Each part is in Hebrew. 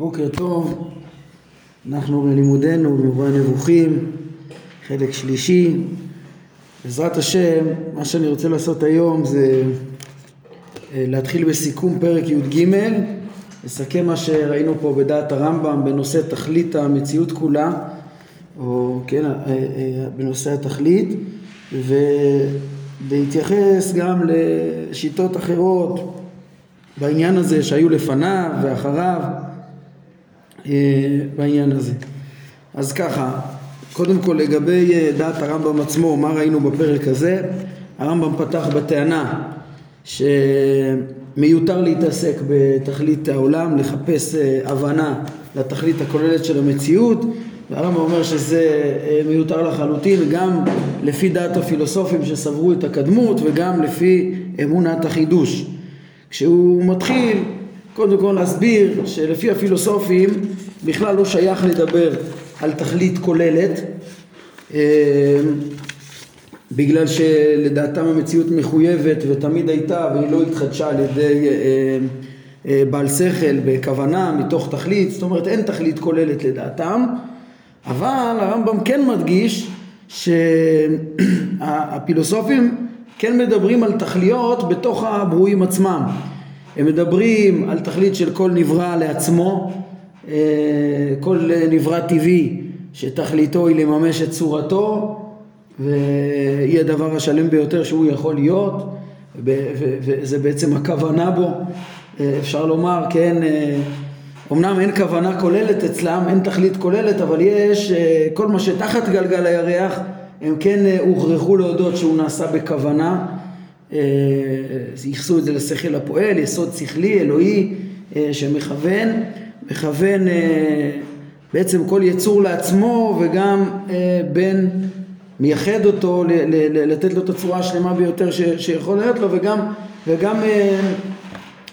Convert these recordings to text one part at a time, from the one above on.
בוקר טוב, אנחנו בלימודנו במורה הנבוכים, חלק שלישי. בעזרת השם, מה שאני רוצה לעשות היום זה אה, להתחיל בסיכום פרק י"ג, לסכם מה שראינו פה בדעת הרמב"ם בנושא תכלית המציאות כולה, או כן, אה, אה, בנושא התכלית, ולהתייחס גם לשיטות אחרות בעניין הזה שהיו לפניו ואחריו בעניין הזה. אז ככה, קודם כל לגבי אה, דעת הרמב"ם עצמו, מה ראינו בפרק הזה? הרמב"ם פתח בטענה שמיותר להתעסק בתכלית העולם, לחפש אה, הבנה לתכלית הכוללת של המציאות והרמב"ם אומר שזה מיותר לחלוטין גם לפי דעת הפילוסופים שסברו את הקדמות וגם לפי אמונת החידוש. כשהוא מתחיל קודם כל להסביר שלפי הפילוסופים בכלל לא שייך לדבר על תכלית כוללת אה, בגלל שלדעתם המציאות מחויבת ותמיד הייתה והיא לא התחדשה על ידי אה, אה, בעל שכל בכוונה מתוך תכלית זאת אומרת אין תכלית כוללת לדעתם אבל הרמב"ם כן מדגיש שהפילוסופים כן מדברים על תכליות בתוך הברואים עצמם. הם מדברים על תכלית של כל נברא לעצמו, אה, כל נברא טבעי שתכליתו היא לממש את צורתו והיא הדבר השלם ביותר שהוא יכול להיות וזה בעצם הכוונה בו. אה, אפשר לומר כן אמנם אין כוונה כוללת אצלם אין תכלית כוללת אבל יש כל מה שתחת גלגל הירח הם כן אה, הוכרחו להודות שהוא נעשה בכוונה, אה, ייחסו את זה לשכל הפועל, יסוד שכלי, אלוהי, אה, שמכוון, מכוון בעצם כל יצור לעצמו וגם בין מייחד אותו, לתת לו את הצורה השלמה ביותר שיכול להיות לו וגם, וגם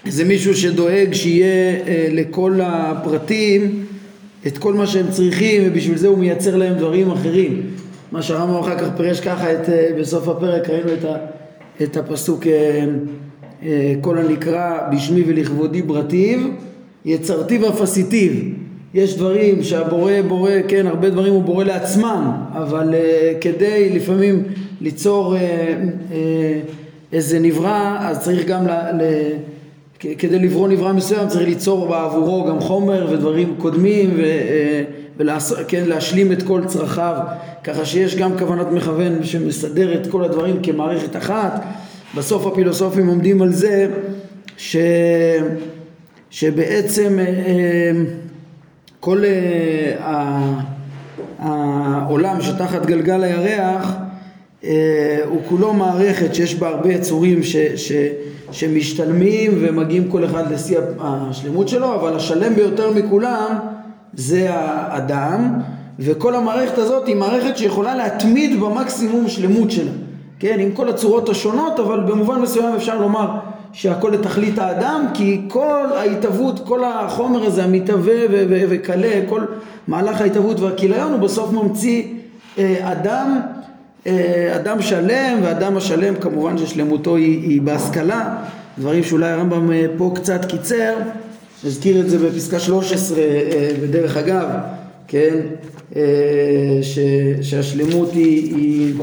זה מישהו שדואג שיהיה לכל הפרטים את כל מה שהם צריכים ובשביל זה הוא מייצר להם דברים אחרים. מה שהרמב"ם אחר כך פירש ככה את, אה, בסוף הפרק ראינו את, ה, את הפסוק אה, אה, כל הנקרא בשמי ולכבודי ברטיב יצרתיו אף עשיתיו יש דברים שהבורא בורא, כן, הרבה דברים הוא בורא לעצמם, אבל uh, כדי לפעמים ליצור איזה נברא, אז צריך גם, ל, ל, כדי לברוא נברא מסוים צריך ליצור בעבורו גם חומר ודברים קודמים ולהשלים כן, את כל צרכיו. ככה שיש גם כוונת מכוון שמסדר את כל הדברים כמערכת אחת. בסוף הפילוסופים עומדים על זה ש... שבעצם אה, אה, כל אה, העולם שתחת גלגל הירח הוא כולו מערכת שיש בה הרבה יצורים ש, ש, שמשתלמים ומגיעים כל אחד לשיא השלמות שלו אבל השלם ביותר מכולם זה האדם וכל המערכת הזאת היא מערכת שיכולה להתמיד במקסימום שלמות שלה, כן, עם כל הצורות השונות, אבל במובן מסוים אפשר לומר שהכל לתכלית האדם, כי כל ההתהוות, כל החומר הזה המתהווה וכלה, כל מהלך ההתהוות והכיליון הוא בסוף ממציא אה, אדם, אה, אדם שלם, ואדם השלם כמובן ששלמותו היא, היא בהשכלה, דברים שאולי הרמב"ם אה, פה קצת קיצר, נזכיר את זה בפסקה 13 בדרך אגב, כן, אה, ש, שהשלמות היא, היא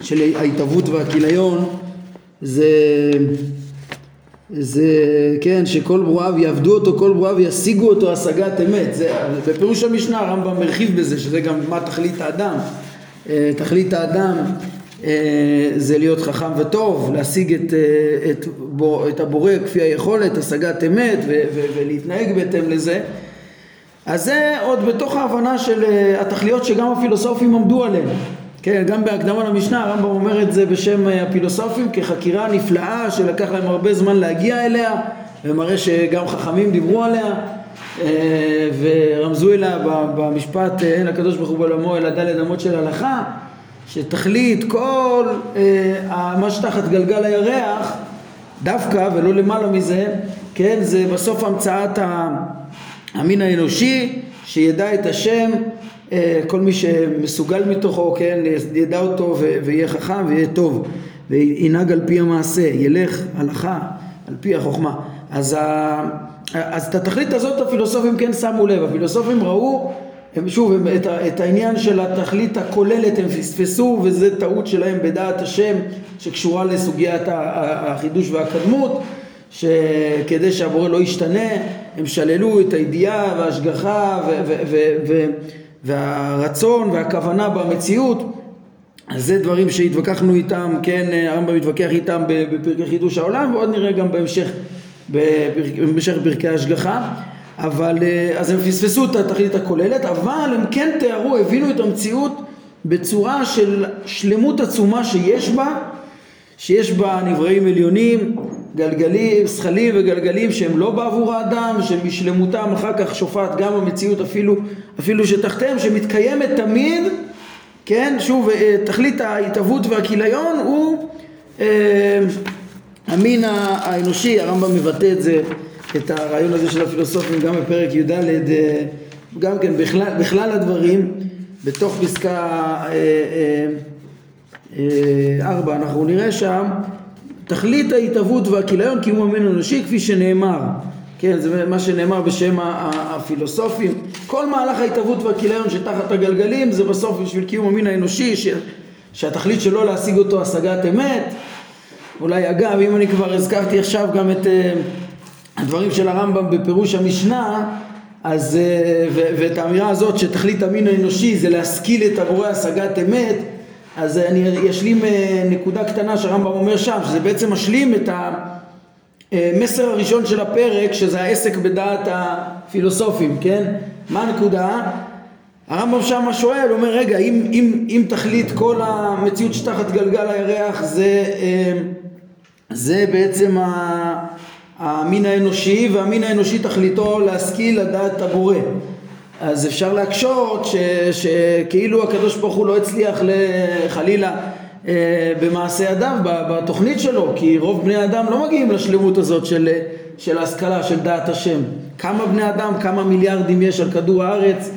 של ההתהוות והכיליון. זה, זה כן שכל ברואיו יעבדו אותו כל ברואיו ישיגו אותו השגת אמת. זה בפירוש המשנה הרמב"ם הרחיב בזה שזה גם מה תכלית האדם. אה, תכלית האדם אה, זה להיות חכם וטוב, להשיג את, את, את הבורא כפי היכולת, השגת אמת ו, ו, ולהתנהג בהתאם לזה אז זה עוד בתוך ההבנה של אה, התכליות שגם הפילוסופים עמדו עליהן. כן, גם בהקדמה למשנה הרמב"ם אומר את זה בשם אה, הפילוסופים כחקירה נפלאה שלקח להם הרבה זמן להגיע אליה ומראה שגם חכמים דיברו עליה אה, ורמזו אליה במשפט אין הקדוש ברוך הוא בעולמו אלא דלת אמות של הלכה שתכלית כל מה שתחת גלגל הירח דווקא ולא למעלה מזה כן זה בסוף המצאת. המין האנושי שידע את השם אה, כל מי שמסוגל מתוכו כן ידע אותו ויהיה חכם ויהיה טוב וינהג על פי המעשה ילך הלכה על פי החוכמה אז, ה, אז את התכלית הזאת הפילוסופים כן שמו לב, הפילוסופים ראו, הם שוב, הם, את, את העניין של התכלית הכוללת הם פספסו וזה טעות שלהם בדעת השם שקשורה לסוגיית החידוש והקדמות שכדי שהבורא לא ישתנה הם שללו את הידיעה וההשגחה והרצון והכוונה במציאות. אז זה דברים שהתווכחנו איתם, כן, הרמב"ם מתווכח איתם בפרקי חידוש העולם ועוד נראה גם בהמשך, במשך פרקי ההשגחה אבל אז הם פספסו את התכלית הכוללת אבל הם כן תיארו, הבינו את המציאות בצורה של שלמות עצומה שיש בה שיש בה נבראים עליונים, גלגלים, זכלים וגלגלים שהם לא בעבור האדם, שמשלמותם אחר כך שופעת גם המציאות אפילו, אפילו שתחתיהם, שמתקיימת תמיד, כן, שוב, אה, תכלית ההתהוות והכיליון הוא אה, המין האנושי, הרמב"ם מבטא את זה, את הרעיון הזה של הפילוסופים גם בפרק י"ד, אה, גם כן בכלל, בכלל הדברים, בתוך פסקה אה, אה, ארבע, אנחנו נראה שם תכלית ההתהוות והכיליון קיום המין האנושי כפי שנאמר, כן, זה מה שנאמר בשם הפילוסופים, כל מהלך ההתהוות והכיליון שתחת הגלגלים זה בסוף בשביל קיום המין האנושי ש, שהתכלית שלו להשיג אותו השגת אמת, אולי אגב אם אני כבר הזכרתי עכשיו גם את uh, הדברים של הרמב"ם בפירוש המשנה אז, uh, ו- ואת האמירה הזאת שתכלית המין האנושי זה להשכיל את הבורא השגת אמת אז אני אשלים אה, נקודה קטנה שהרמב"ם אומר שם, שזה בעצם משלים את המסר הראשון של הפרק, שזה העסק בדעת הפילוסופים, כן? מה הנקודה? הרמב"ם שם שואל, אומר רגע, אם, אם, אם תכלית כל המציאות שתחת גלגל הירח זה, אה, זה בעצם המין האנושי, והמין האנושי תכליתו להשכיל לדעת הבורא. אז אפשר להקשות ש, שכאילו הקדוש ברוך הוא לא הצליח חלילה אה, במעשה ידיו, בתוכנית שלו, כי רוב בני אדם לא מגיעים לשלמות הזאת של, של ההשכלה, של דעת השם. כמה בני אדם, כמה מיליארדים יש על כדור הארץ,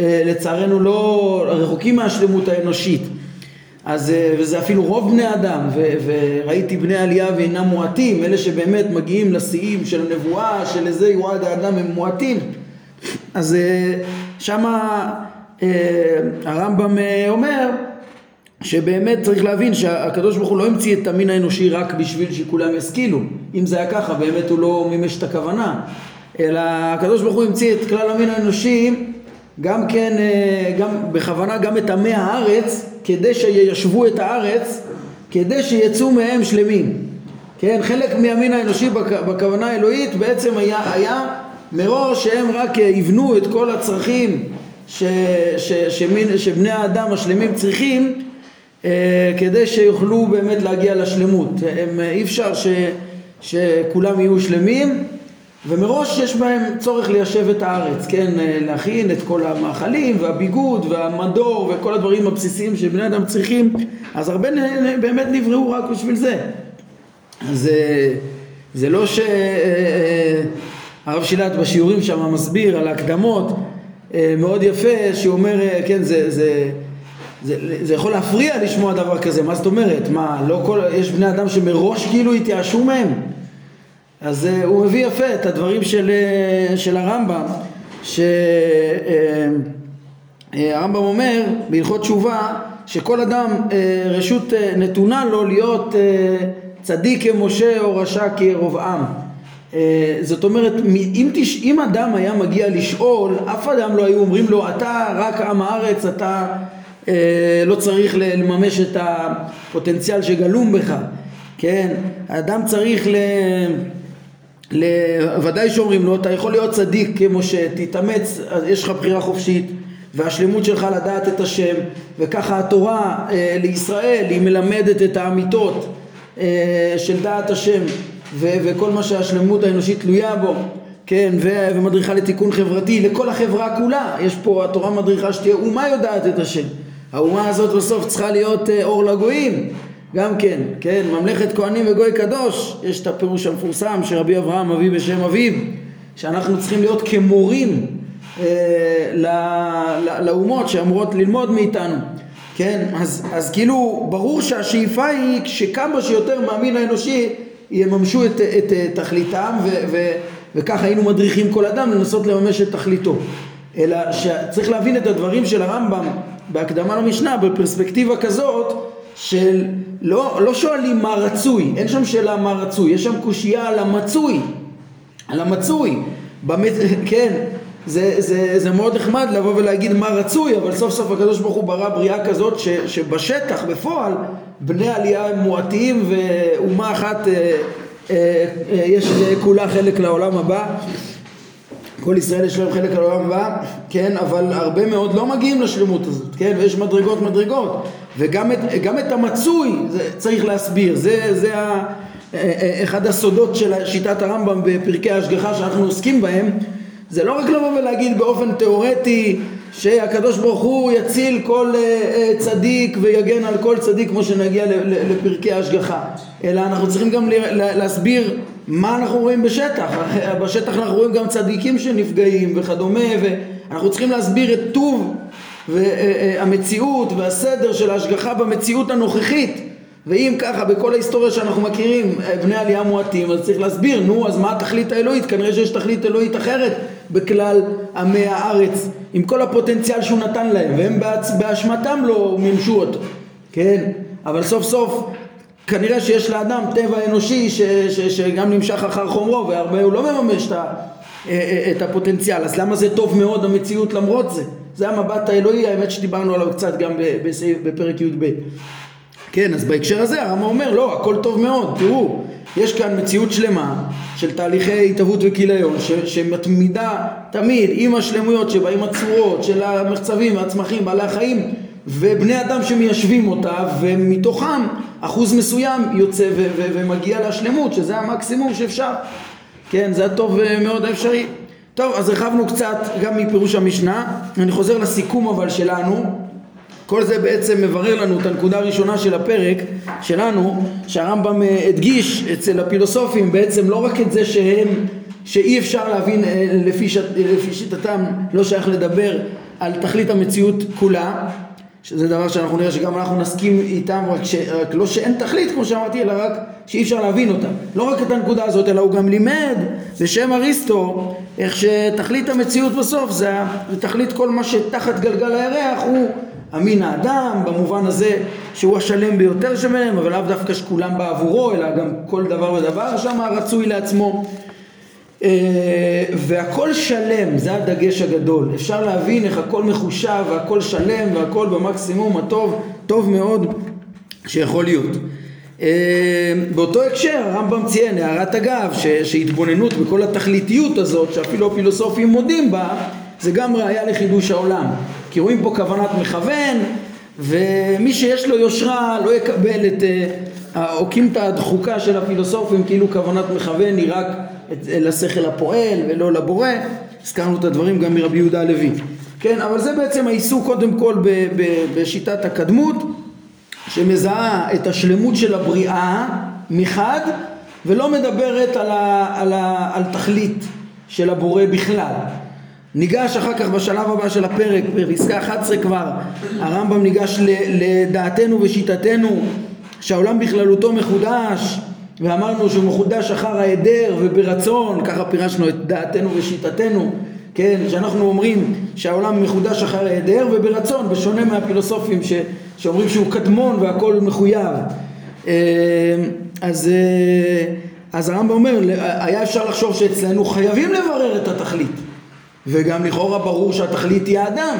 אה, לצערנו לא רחוקים מהשלמות האנושית. אז, אה, וזה אפילו רוב בני אדם, ו, וראיתי בני עלייה ואינם מועטים, אלה שבאמת מגיעים לשיאים של הנבואה, של איזה יועד האדם הם מועטים. אז אה, שמה אה, הרמב"ם אומר שבאמת צריך להבין שהקדוש ברוך הוא לא המציא את המין האנושי רק בשביל שכולם ישכילו אם זה היה ככה באמת הוא לא מימש את הכוונה אלא הקדוש ברוך הוא המציא את כלל המין האנושי גם כן, גם בכוונה גם את עמי הארץ כדי שיישבו את הארץ כדי שיצאו מהם שלמים כן, חלק מהמין האנושי בכוונה האלוהית בעצם היה, היה מראש שהם רק יבנו את כל הצרכים ש, ש, שמין, שבני האדם השלמים צריכים אה, כדי שיוכלו באמת להגיע לשלמות. הם, אי אפשר ש, שכולם יהיו שלמים ומראש יש בהם צורך ליישב את הארץ, כן, להכין את כל המאכלים והביגוד והמדור וכל הדברים הבסיסיים שבני אדם צריכים, אז הרבה באמת נבראו רק בשביל זה. אז אה, זה לא ש... אה, הרב שילת בשיעורים שם מסביר על ההקדמות אה, מאוד יפה שהוא אומר אה, כן זה, זה, זה, זה יכול להפריע לשמוע דבר כזה. מה זאת אומרת? מה לא כל יש בני אדם שמראש כאילו התייאשו מהם אז uh, הוא מביא יפה את הדברים של, uh, של הרמב"ם שהרמב"ם uh, אומר בהלכות תשובה שכל אדם רשות נתונה לו להיות צדיק כמשה או רשע כרובעם אה, זאת אומרת, אם, תש... אם אדם היה מגיע לשאול, אף אדם לא היו אומרים לו, אתה רק עם הארץ, אתה אה, לא צריך לממש את הפוטנציאל שגלום בך, כן? האדם צריך ל... ודאי שאומרים לו, אתה יכול להיות צדיק כמו שתתאמץ, יש לך בחירה חופשית והשלמות שלך לדעת את השם וככה התורה אה, לישראל היא מלמדת את האמיתות אה, של דעת השם וכל מה שהשלמות האנושית תלויה בו, כן, ומדריכה לתיקון חברתי לכל החברה כולה, יש פה, התורה מדריכה שתהיה אומה יודעת את השם, האומה הזאת בסוף צריכה להיות uh, אור לגויים, גם כן, כן, ממלכת כהנים וגוי קדוש, יש את הפירוש המפורסם שרבי אברהם מביא בשם אביו, שאנחנו צריכים להיות כמורים uh, לאומות שאמורות ללמוד מאיתנו, כן, אז, אז כאילו ברור שהשאיפה היא שכמה שיותר מהמין האנושי יממשו את, את, את תכליתם ו, ו, וככה היינו מדריכים כל אדם לנסות לממש את תכליתו. אלא שצריך להבין את הדברים של הרמב"ם בהקדמה למשנה בפרספקטיבה כזאת של לא, לא שואלים מה רצוי, אין שם שאלה מה רצוי, יש שם קושייה על המצוי, על המצוי, באמת, כן, זה, זה, זה מאוד נחמד לבוא ולהגיד מה רצוי, אבל סוף סוף הקדוש ברוך הוא ברא בריאה כזאת ש, שבשטח, בפועל, בני עלייה הם מועטים ואומה אחת אה, אה, אה, יש כולה חלק לעולם הבא כל ישראל יש להם חלק לעולם הבא, כן, אבל הרבה מאוד לא מגיעים לשלמות הזאת, כן, ויש מדרגות מדרגות, וגם את, את המצוי זה צריך להסביר, זה, זה ה, אחד הסודות של שיטת הרמב"ם בפרקי ההשגחה שאנחנו עוסקים בהם, זה לא רק לבוא ולהגיד באופן תיאורטי שהקדוש ברוך הוא יציל כל צדיק ויגן על כל צדיק כמו שנגיע לפרקי ההשגחה אלא אנחנו צריכים גם להסביר מה אנחנו רואים בשטח? בשטח אנחנו רואים גם צדיקים שנפגעים וכדומה ואנחנו צריכים להסביר את טוב והמציאות והסדר של ההשגחה במציאות הנוכחית. ואם ככה בכל ההיסטוריה שאנחנו מכירים בני עלייה מועטים אז צריך להסביר נו אז מה התכלית האלוהית? כנראה שיש תכלית אלוהית אחרת בכלל עמי הארץ עם כל הפוטנציאל שהוא נתן להם והם באשמתם לא מימשו אותו. כן? אבל סוף סוף כנראה שיש לאדם טבע אנושי ש, ש, שגם נמשך אחר חומרו והרבה הוא לא מממש את, ה, אה, אה, את הפוטנציאל. אז למה זה טוב מאוד המציאות למרות זה? זה המבט האלוהי האמת שדיברנו עליו קצת גם בסעיף, בפרק י"ב. כן אז בהקשר הזה הרמב"ם אומר לא הכל טוב מאוד. תראו יש כאן מציאות שלמה של תהליכי התהוות וכיליון שמתמידה תמיד עם השלמויות שבה עם הצורות של המחצבים והצמחים בעלי החיים ובני אדם שמיישבים אותה ומתוכם אחוז מסוים יוצא ו- ו- ומגיע לשלמות שזה המקסימום שאפשר. כן זה הטוב אה, מאוד האפשרי. טוב אז הרחבנו קצת גם מפירוש המשנה. אני חוזר לסיכום אבל שלנו. כל זה בעצם מברר לנו את הנקודה הראשונה של הפרק שלנו שהרמב"ם אה, הדגיש אצל הפילוסופים בעצם לא רק את זה שהם שאי אפשר להבין אה, לפי, ש... לפי שיטתם לא שייך לדבר על תכלית המציאות כולה שזה דבר שאנחנו נראה שגם אנחנו נסכים איתם רק, ש, רק לא שאין תכלית כמו שאמרתי אלא רק שאי אפשר להבין אותה לא רק את הנקודה הזאת אלא הוא גם לימד בשם אריסטו איך שתכלית המציאות בסוף זה תכלית כל מה שתחת גלגל הירח הוא המין האדם במובן הזה שהוא השלם ביותר שביניהם אבל לאו דווקא שכולם בעבורו אלא גם כל דבר ודבר שם רצוי לעצמו והכל שלם, זה הדגש הגדול. אפשר להבין איך הכל מחושב והכל שלם והכל במקסימום הטוב, טוב מאוד שיכול להיות. אה, באותו הקשר הרמב"ם ציין הערת אגב שהתבוננות בכל התכליתיות הזאת שאפילו הפילוסופים מודים בה זה גם ראיה לחידוש העולם כי רואים פה כוונת מכוון ומי שיש לו יושרה לא יקבל את אה, האוקימתא הדחוקה של הפילוסופים כאילו כוונת מכוון היא רק לשכל הפועל ולא לבורא, הזכרנו את הדברים גם מרבי יהודה הלוי, כן, אבל זה בעצם העיסוק קודם כל ב, ב, בשיטת הקדמות שמזהה את השלמות של הבריאה מחד ולא מדברת על, ה, על, ה, על תכלית של הבורא בכלל. ניגש אחר כך בשלב הבא של הפרק, בפסקה 11 כבר, הרמב"ם ניגש לדעתנו ושיטתנו שהעולם בכללותו מחודש ואמרנו שהוא מחודש אחר ההיעדר וברצון, ככה פירשנו את דעתנו ושיטתנו, כן, שאנחנו אומרים שהעולם מחודש אחר ההיעדר וברצון, בשונה מהפילוסופים ש, שאומרים שהוא קדמון והכל מחויב. אה, אז, אה, אז הרמב"ם אומר, היה אפשר לחשוב שאצלנו חייבים לברר את התכלית, וגם לכאורה ברור שהתכלית היא האדם,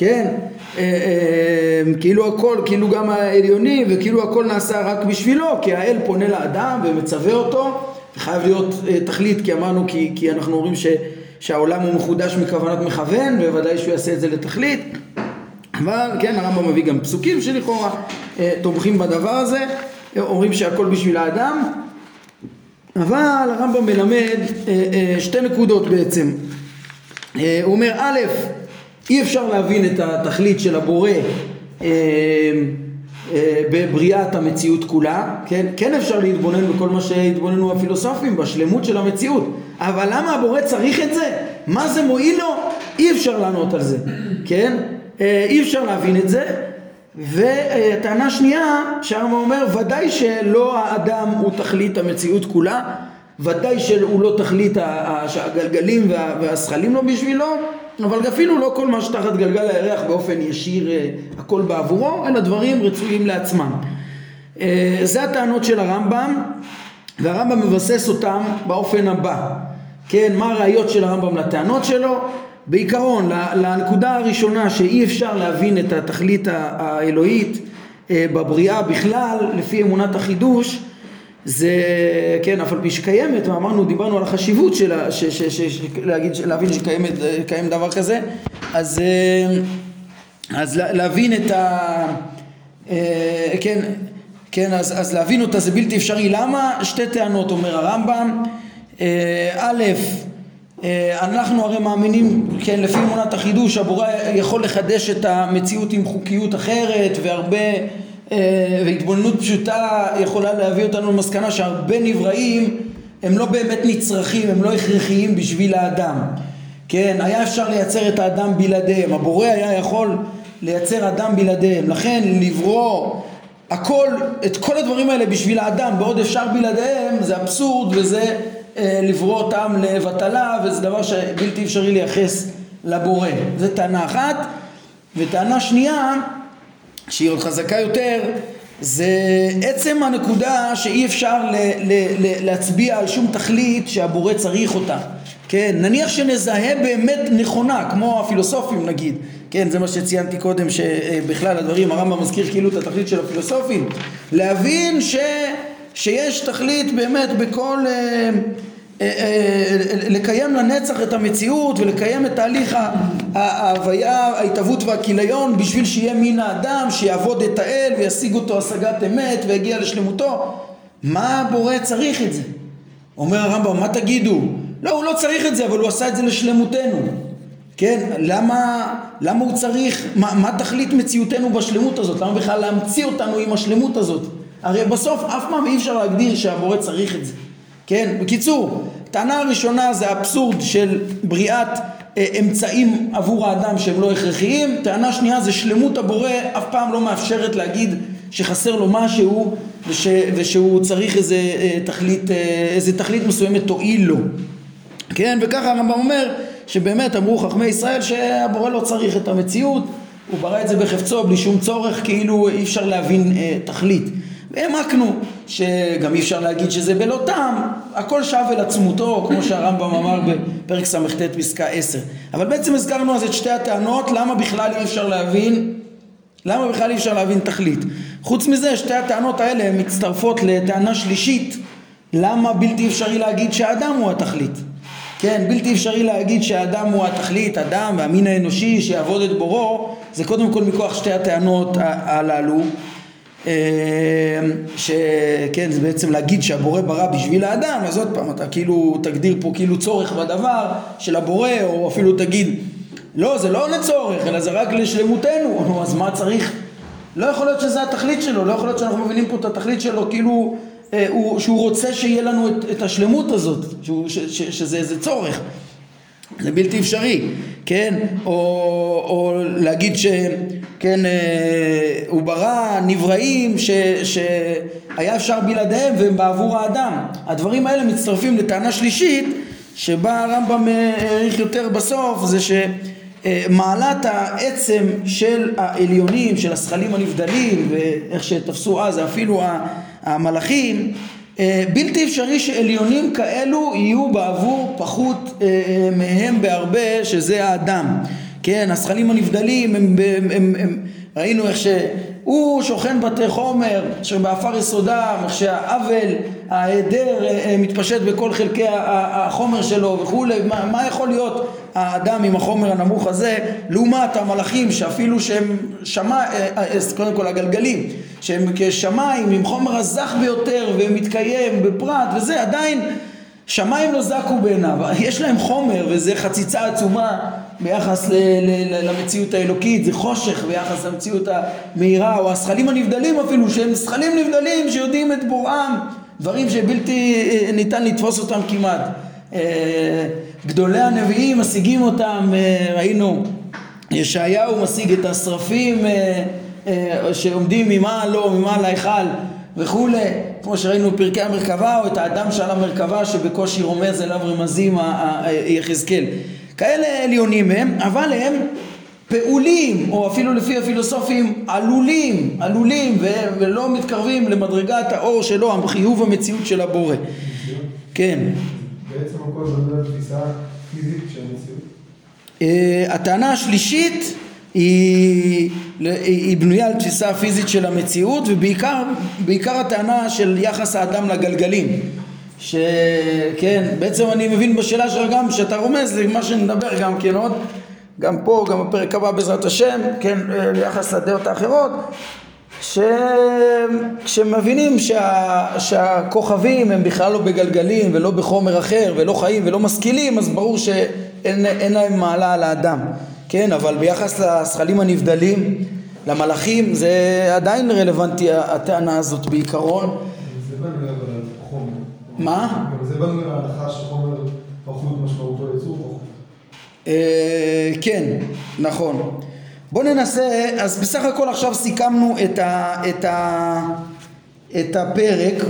כן? אה, אה, כאילו הכל, כאילו גם העליוני וכאילו הכל נעשה רק בשבילו כי האל פונה לאדם ומצווה אותו וחייב להיות אה, תכלית כי אמרנו כי, כי אנחנו אומרים ש, שהעולם הוא מחודש מכוונת מכוון ובוודאי שהוא יעשה את זה לתכלית אבל כן הרמב"ם מביא גם פסוקים שלכאורה תומכים בדבר הזה אומרים שהכל בשביל האדם אבל הרמב"ם מלמד שתי נקודות בעצם הוא אומר א' אי אפשר להבין את התכלית של הבורא אה, אה, בבריאת המציאות כולה, כן? כן אפשר להתבונן בכל מה שהתבוננו הפילוסופים, בשלמות של המציאות, אבל למה הבורא צריך את זה? מה זה מועיל לו? אי אפשר לענות על זה, כן? אה, אי אפשר להבין את זה, וטענה שנייה שהרמב"ם אומר ודאי שלא האדם הוא תכלית המציאות כולה ודאי שהוא לא תכלית הגלגלים והזכלים לא בשבילו אבל אפילו לא כל מה שתחת גלגל הירח באופן ישיר אה, הכל בעבורו אלא דברים רצויים לעצמם. אה, זה הטענות של הרמב"ם והרמב"ם מבסס אותם באופן הבא. כן מה הראיות של הרמב"ם לטענות שלו? בעיקרון, לנקודה הראשונה שאי אפשר להבין את התכלית האלוהית אה, בבריאה בכלל, לפי אמונת החידוש, זה, כן, אף על פי שקיימת, ואמרנו, דיברנו על החשיבות של להגיד, להבין שקיים דבר כזה, אז, אה, אז להבין את ה... אה, כן, כן, אז, אז להבין אותה זה בלתי אפשרי. למה? שתי טענות, אומר הרמב"ם. א', אה, אנחנו הרי מאמינים, כן, לפי אמונת החידוש, הבורא יכול לחדש את המציאות עם חוקיות אחרת והרבה, והתבוננות פשוטה יכולה להביא אותנו למסקנה שהרבה נבראים הם לא באמת נצרכים, הם לא הכרחיים בשביל האדם. כן, היה אפשר לייצר את האדם בלעדיהם, הבורא היה יכול לייצר אדם בלעדיהם, לכן לברוא הכל, את כל הדברים האלה בשביל האדם, בעוד אפשר בלעדיהם, זה אבסורד וזה אה, לברוא אותם לבטלה וזה דבר שבלתי אפשרי לייחס לבורא. זו טענה אחת. וטענה שנייה, שהיא עוד חזקה יותר, זה עצם הנקודה שאי אפשר ל- ל- ל- להצביע על שום תכלית שהבורא צריך אותה. כן, נניח שנזהה באמת נכונה, כמו הפילוסופים נגיד, כן, זה מה שציינתי קודם, שבכלל הדברים, הרמב"ם מזכיר כאילו את התכלית של הפילוסופים, להבין ש... שיש תכלית באמת בכל... אה, אה, אה, לקיים לנצח את המציאות ולקיים את תהליך ההוויה, ההתהוות והכיליון בשביל שיהיה מין האדם שיעבוד את האל וישיג אותו השגת אמת ויגיע לשלמותו מה הבורא צריך את זה? אומר הרמב"ם מה תגידו? לא הוא לא צריך את זה אבל הוא עשה את זה לשלמותנו כן למה, למה הוא צריך מה, מה תכלית מציאותנו בשלמות הזאת? למה בכלל להמציא אותנו עם השלמות הזאת? הרי בסוף אף פעם אי אפשר להגדיר שהבורא צריך את זה. כן? בקיצור, טענה הראשונה זה אבסורד של בריאת אה, אמצעים עבור האדם שהם לא הכרחיים, טענה שנייה זה שלמות הבורא אף פעם לא מאפשרת להגיד שחסר לו משהו וש, ושהוא צריך איזה אה, תכלית, אה, איזה תכלית מסוימת תועיל לו. כן? וככה הרמב"ם אומר שבאמת אמרו חכמי ישראל שהבורא לא צריך את המציאות, הוא ברא את זה בחפצו בלי שום צורך, כאילו אי אפשר להבין אה, תכלית. והעמקנו שגם אי אפשר להגיד שזה בלא טעם, הכל שב אל עצמותו, כמו שהרמב"ם אמר בפרק ס"ט פסקה 10. אבל בעצם הזכרנו אז את שתי הטענות, למה בכלל אי אפשר להבין, למה בכלל אי אפשר להבין תכלית. חוץ מזה, שתי הטענות האלה מצטרפות לטענה שלישית, למה בלתי אפשרי להגיד שהאדם הוא התכלית. כן, בלתי אפשרי להגיד שהאדם הוא התכלית, אדם והמין האנושי שיעבוד את בורו, זה קודם כל מכוח שתי הטענות הללו. אמ, שכן זה בעצם להגיד שהבורא ברא בשביל האדם אז עוד פעם אתה כאילו תגדיר פה כאילו צורך בדבר של הבורא או אפילו תגיד לא זה לא לצורך אלא זה רק לשלמותנו. אז מה צריך? לא יכול להיות שזה התכלית שלו לא יכול להיות שאנחנו מבינים פה את התכלית שלו כאילו אה, הוא, שהוא רוצה שיהיה לנו את, את השלמות הזאת שהוא, ש, ש, שזה איזה צורך. זה בלתי אפשרי, כן? או, או להגיד שכן, אה, הוא ברא נבראים ש, שהיה אפשר בלעדיהם והם בעבור האדם. הדברים האלה מצטרפים לטענה שלישית שבה הרמב"ם אה, העריך יותר בסוף זה שמעלת העצם של העליונים, של השכלים הנבדלים ואיך שתפסו אז אפילו המלאכים אה, בלתי אפשרי שעליונים כאלו יהיו בעבור פחות מהם בהרבה שזה האדם כן השכלים הנבדלים הם, הם, הם, הם ראינו איך שהוא שוכן בתי חומר אשר בעפר יסודם איך שהעוול ההיעדר מתפשט בכל חלקי החומר שלו וכולי. מה, מה יכול להיות האדם עם החומר הנמוך הזה לעומת המלאכים שאפילו שהם שמע קודם כל הגלגלים שהם כשמיים עם חומר הזך ביותר ומתקיים בפרט וזה עדיין שמיים לא זקו בעיניו, יש להם חומר וזה חציצה עצומה ביחס ל- ל- למציאות האלוקית, זה חושך ביחס למציאות המהירה או הזכלים הנבדלים אפילו שהם זכלים נבדלים שיודעים את בוראם, דברים שבלתי אה, ניתן לתפוס אותם כמעט. אה, גדולי הנביאים משיגים אותם, אה, ראינו ישעיהו משיג את השרפים אה, שעומדים ממעל לו, ממעל ההיכל וכולי, כמו שראינו בפרקי המרכבה, או את האדם שעל המרכבה שבקושי רומז אליו רמזים יחזקאל. כאלה עליונים הם, אבל הם פעולים, או אפילו לפי הפילוסופים, עלולים, עלולים, ולא מתקרבים למדרגת האור שלו, החיוב המציאות של הבורא. כן. בעצם הכל על תפיסה פיזית של המציאות. אה, הטענה השלישית היא, היא בנויה על תפיסה פיזית של המציאות ובעיקר הטענה של יחס האדם לגלגלים שכן בעצם אני מבין בשאלה שלך גם שאתה רומז למה שנדבר גם כן עוד גם פה גם בפרק הבא בעזרת השם כן ליחס לדעות האחרות שכשמבינים שה, שהכוכבים הם בכלל לא בגלגלים ולא בחומר אחר ולא חיים ולא משכילים אז ברור שאין להם מעלה על האדם כן אבל ביחס לזכלים הנבדלים למלאכים זה עדיין רלוונטי הטענה הזאת בעיקרון זה בנוי על חומר. מה? זה בנוי על ההנחה שחומר פחות משמעותו יצור פחות. אה, כן, נכון. בואו ננסה, אז בסך הכל עכשיו סיכמנו את, ה, את, ה, את הפרק,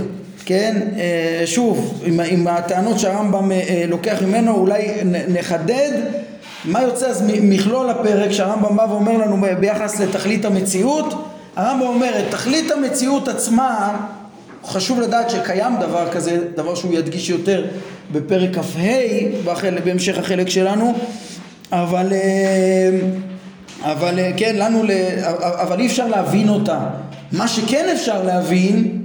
כן? אה, שוב, עם, עם הטענות שהרמב"ם אה, לוקח ממנו, אולי נחדד מה יוצא אז מכלול הפרק שהרמב"ם בא ואומר לנו ביחס לתכלית המציאות. הרמב"ם אומר, את תכלית המציאות עצמה, חשוב לדעת שקיים דבר כזה, דבר שהוא ידגיש יותר בפרק כ"ה, בהמשך החלק שלנו, אבל... אה, אבל אה, כן, לנו, אבל אי אפשר להבין אותה. מה שכן אפשר להבין,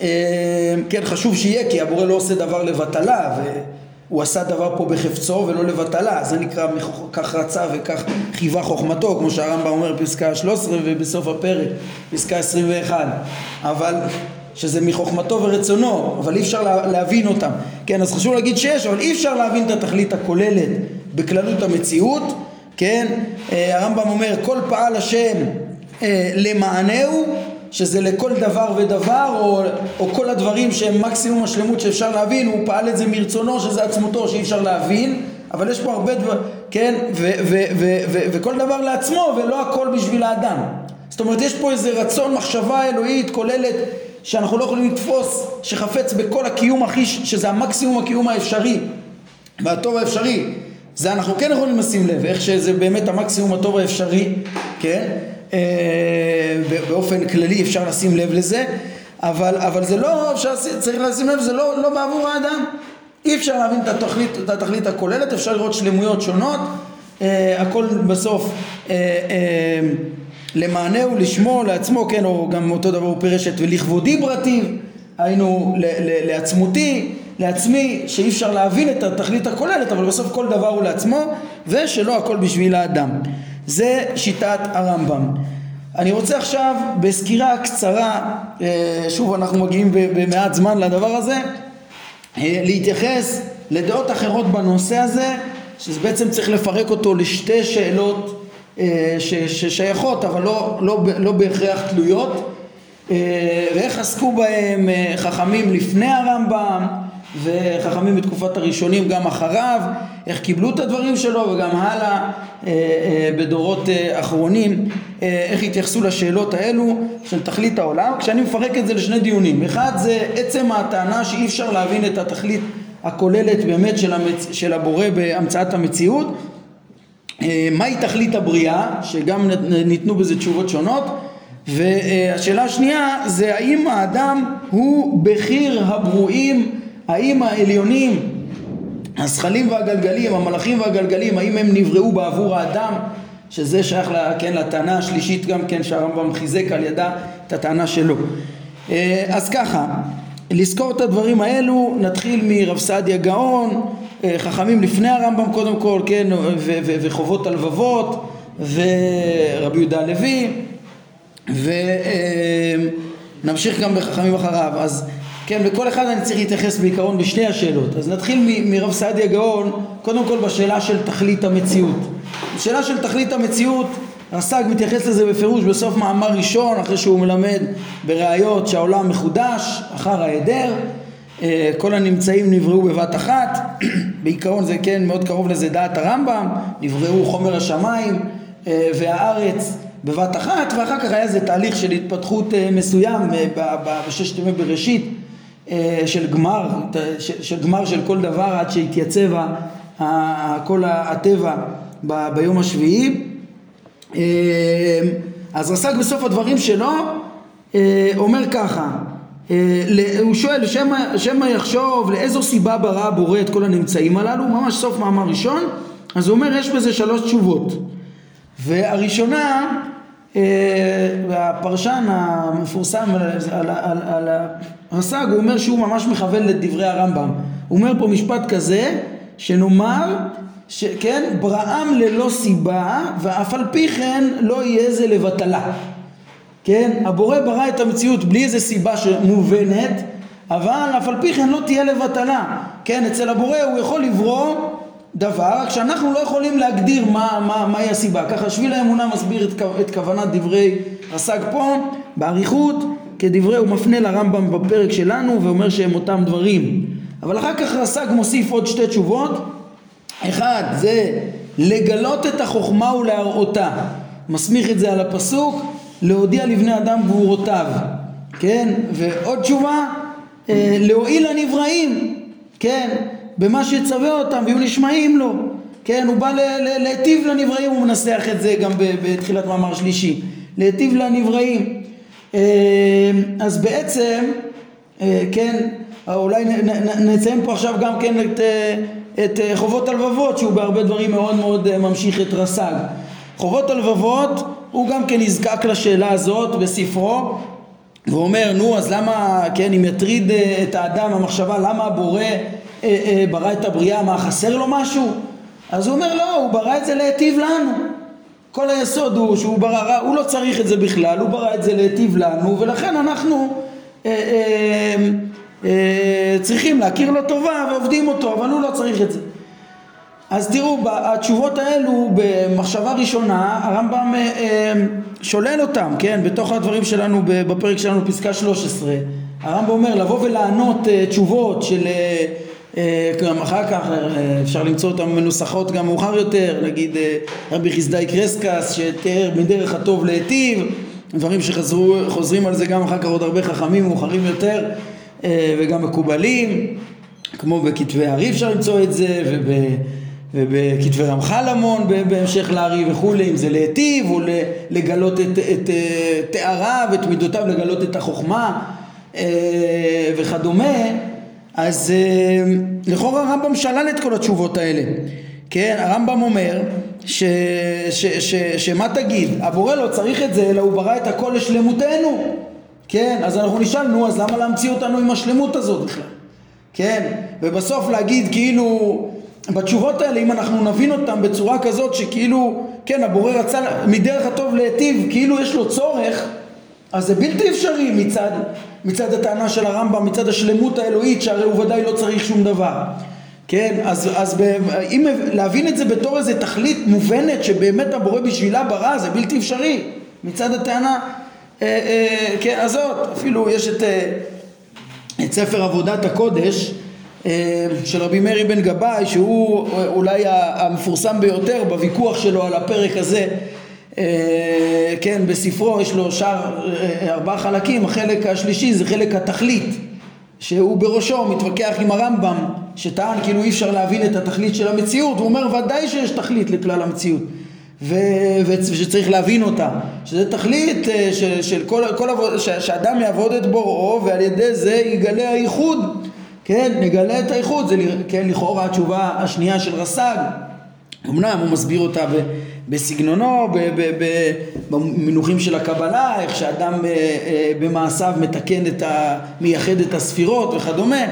אה, כן, חשוב שיהיה, כי הבורא לא עושה דבר לבטלה, והוא עשה דבר פה בחפצו ולא לבטלה, זה נקרא כך רצה וכך חיווה חוכמתו, כמו שהרמב"ם אומר בפסקה 13 ובסוף הפרק, פסקה 21. אבל, שזה מחוכמתו ורצונו, אבל אי אפשר להבין אותם. כן, אז חשוב להגיד שיש, אבל אי אפשר להבין את התכלית הכוללת בכללות המציאות. כן? אה, הרמב"ם אומר כל פעל השם אה, למענהו שזה לכל דבר ודבר או, או כל הדברים שהם מקסימום השלמות שאפשר להבין הוא פעל את זה מרצונו שזה עצמותו שאי אפשר להבין אבל יש פה הרבה דברים, כן? ו, ו, ו, וכל דבר לעצמו ולא הכל בשביל האדם זאת אומרת יש פה איזה רצון מחשבה אלוהית כוללת שאנחנו לא יכולים לתפוס שחפץ בכל הקיום הכי שזה המקסימום הקיום האפשרי והטוב האפשרי זה אנחנו כן יכולים לשים לב, איך שזה באמת המקסימום הטוב האפשרי, כן? אה, באופן כללי אפשר לשים לב לזה, אבל, אבל זה לא, אפשר, צריך לשים לב, זה לא, לא בעבור האדם. אי אפשר להבין את התכלית, את התכלית הכוללת, אפשר לראות שלמויות שונות, אה, הכל בסוף אה, אה, למענהו, לשמו, לעצמו, כן, או גם אותו דבר הוא פירש את ולכבודי ברטיב, היינו לעצמותי, לעצמי, שאי אפשר להבין את התכלית הכוללת, אבל בסוף כל דבר הוא לעצמו, ושלא הכל בשביל האדם. זה שיטת הרמב"ם. אני רוצה עכשיו בסקירה קצרה, אה, שוב אנחנו מגיעים במעט זמן לדבר הזה, אה, להתייחס לדעות אחרות בנושא הזה, שזה בעצם צריך לפרק אותו לשתי שאלות אה, ששייכות אבל לא, לא, לא בהכרח תלויות ואיך עסקו בהם חכמים לפני הרמב"ם וחכמים בתקופת הראשונים גם אחריו, איך קיבלו את הדברים שלו וגם הלאה אה, אה, בדורות אה, אחרונים, איך התייחסו לשאלות האלו של תכלית העולם, כשאני מפרק את זה לשני דיונים, אחד זה עצם הטענה שאי אפשר להבין את התכלית הכוללת באמת של, המצ... של הבורא בהמצאת המציאות, מהי תכלית הבריאה, שגם ניתנו בזה תשובות שונות, והשאלה השנייה זה האם האדם הוא בחיר הברואים האם העליונים, הזכלים והגלגלים, המלאכים והגלגלים, האם הם נבראו בעבור האדם, שזה שייך כן, לטענה השלישית גם כן שהרמב"ם חיזק על ידה את הטענה שלו. אה, אז ככה, לזכור את הדברים האלו, נתחיל מרב סעדיה גאון, אה, חכמים לפני הרמב"ם קודם כל, כן, וחובות הלבבות, ורבי יהודה הלוי, ונמשיך גם בחכמים אחריו. אז כן, לכל אחד אני צריך להתייחס בעיקרון בשני השאלות. אז נתחיל מרב סעדיה גאון, קודם כל בשאלה של תכלית המציאות. בשאלה של תכלית המציאות, רס"ג מתייחס לזה בפירוש בסוף מאמר ראשון, אחרי שהוא מלמד בראיות שהעולם מחודש, אחר ההיעדר. אה, כל הנמצאים נבראו בבת אחת, בעיקרון זה כן מאוד קרוב לזה דעת הרמב"ם, נבראו חומר השמיים אה, והארץ בבת אחת, ואחר כך היה איזה תהליך של התפתחות אה, מסוים בששת ימי בראשית, של גמר, של גמר של כל דבר עד שהתייצב כל הטבע ביום השביעי. אז רס"ג בסוף הדברים שלו אומר ככה, הוא שואל שמא יחשוב לאיזו סיבה ברא הבורא את כל הנמצאים הללו, ממש סוף מאמר ראשון, אז הוא אומר יש בזה שלוש תשובות. והראשונה, הפרשן המפורסם על, על, על, על הרס"ג, הוא אומר שהוא ממש מכוון לדברי הרמב"ם. הוא אומר פה משפט כזה, שנאמר, שכן, בראם ללא סיבה, ואף על פי כן לא יהיה זה לבטלה. כן, הבורא ברא את המציאות בלי איזה סיבה מובנת, אבל אף על פי כן לא תהיה לבטלה. כן, אצל הבורא הוא יכול לברוא דבר, רק שאנחנו לא יכולים להגדיר מה, מה, מהי הסיבה. ככה שביל האמונה מסביר את, את כוונת דברי רס"ג פה באריכות, כדברי הוא מפנה לרמב"ם בפרק שלנו ואומר שהם אותם דברים. אבל אחר כך רס"ג מוסיף עוד שתי תשובות. אחד זה לגלות את החוכמה ולהראותה. מסמיך את זה על הפסוק, להודיע לבני אדם גבורותיו. כן? ועוד תשובה, אה, להועיל לנבראים. כן? במה שיצווה אותם ויהיו נשמעים לו. כן, הוא בא להיטיב לנבראים, הוא מנסח את זה גם בתחילת מאמר שלישי. להיטיב לנבראים. אה, אז בעצם, אה, כן, אולי נציין פה עכשיו גם כן את, אה, את חובות הלבבות, שהוא בהרבה דברים מאוד מאוד ממשיך את רס"ג. חובות הלבבות, הוא גם כן נזקק לשאלה הזאת בספרו, ואומר, נו, אז למה, כן, אם יטריד את האדם המחשבה, למה הבורא אה, אה, ברא את הבריאה, מה חסר לו משהו? אז הוא אומר לא, הוא ברא את זה להיטיב לנו. כל היסוד הוא שהוא ברא, הוא לא צריך את זה בכלל, הוא ברא את זה להיטיב לנו ולכן אנחנו אה, אה, אה, צריכים להכיר לו טובה ועובדים אותו, אבל הוא לא צריך את זה. אז תראו, התשובות האלו במחשבה ראשונה, הרמב"ם אה, אה, שולל אותם, כן, בתוך הדברים שלנו, בפרק שלנו, פסקה 13. הרמב"ם אומר, לבוא ולענות אה, תשובות של... אה, גם אחר כך אה, אפשר למצוא אותן מנוסחות גם מאוחר יותר, נגיד אה, רבי חסדאי קרסקס שתיאר מדרך הטוב להיטיב, דברים שחוזרים על זה גם אחר כך עוד הרבה חכמים מאוחרים יותר וגם מקובלים, כמו בכתבי הארי אפשר למצוא את זה וב... ובכתבי רמח"ל המון בהמשך לארי וכולי, אם זה להיטיב או לגלות את, את תאריו ואת מידותיו, לגלות את החוכמה וכדומה, אז אה, לכאורה הרמב"ם שלל את כל התשובות האלה. כן, הרמב"ם אומר ש, ש, ש, שמה תגיד, הבורא לא צריך את זה אלא הוא ברא את הכל לשלמותנו. כן, אז אנחנו נשאל, נו, אז למה להמציא אותנו עם השלמות הזאת בכלל? כן, ובסוף להגיד כאילו בתשובות האלה אם אנחנו נבין אותן בצורה כזאת שכאילו כן הבורא רצה מדרך הטוב להיטיב כאילו יש לו צורך אז זה בלתי אפשרי מצד, מצד הטענה של הרמב"ם, מצד השלמות האלוהית, שהרי הוא ודאי לא צריך שום דבר. כן, אז, אז ב, אם להבין את זה בתור איזה תכלית מובנת שבאמת הבורא בשבילה ברא, זה בלתי אפשרי. מצד הטענה, אה, אה, כן, הזאת, אפילו יש את, אה, את ספר עבודת הקודש אה, של רבי מאיר בן גבאי, שהוא אולי המפורסם ביותר בוויכוח שלו על הפרק הזה. אה, כן, בספרו יש לו שאר אה, ארבעה חלקים, החלק השלישי זה חלק התכלית, שהוא בראשו מתווכח עם הרמב"ם, שטען כאילו אי אפשר להבין את התכלית של המציאות, הוא אומר ודאי שיש תכלית לכלל המציאות. ושצריך להבין אותה, שזה תכלית אה, של, של כל, כל עבוד, שאדם יעבוד את בוראו ועל ידי זה יגלה הייחוד, כן, נגלה את הייחוד, זה כן, לכאורה התשובה השנייה של רס"ג, אמנם הוא מסביר אותה בסגנונו, במינוחים של הקבלה, איך שאדם אה, אה, במעשיו מתקן את ה... מייחד את הספירות וכדומה,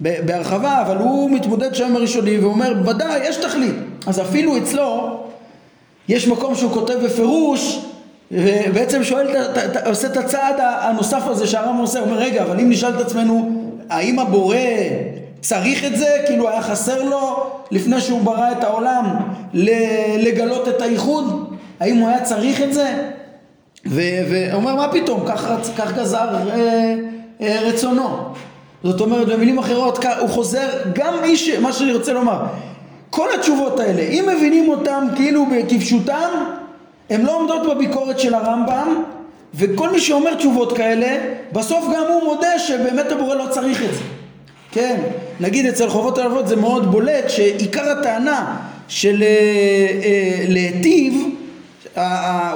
בהרחבה, אבל הוא מתמודד שם הראשוני ואומר ודאי יש תכלית, אז אפילו אצלו יש מקום שהוא כותב בפירוש ובעצם שואל, עושה את הצעד הנוסף הזה שהרמב"ם עושה, הוא אומר רגע אבל אם נשאל את עצמנו האם הבורא צריך את זה, כאילו היה חסר לו לפני שהוא ברא את העולם לגלות את הייחוד? האם הוא היה צריך את זה? ואומר מה פתאום, כך, כך גזר אה, אה, רצונו. זאת אומרת במילים אחרות הוא חוזר גם מי ש... מה שאני רוצה לומר כל התשובות האלה אם מבינים אותם כאילו כפשוטם הן לא עומדות בביקורת של הרמב"ם, וכל מי שאומר תשובות כאלה, בסוף גם הוא מודה שבאמת הבורא לא צריך את זה. כן, נגיד אצל חובות הלבבות זה מאוד בולט שעיקר הטענה של אה, אה, להיטיב,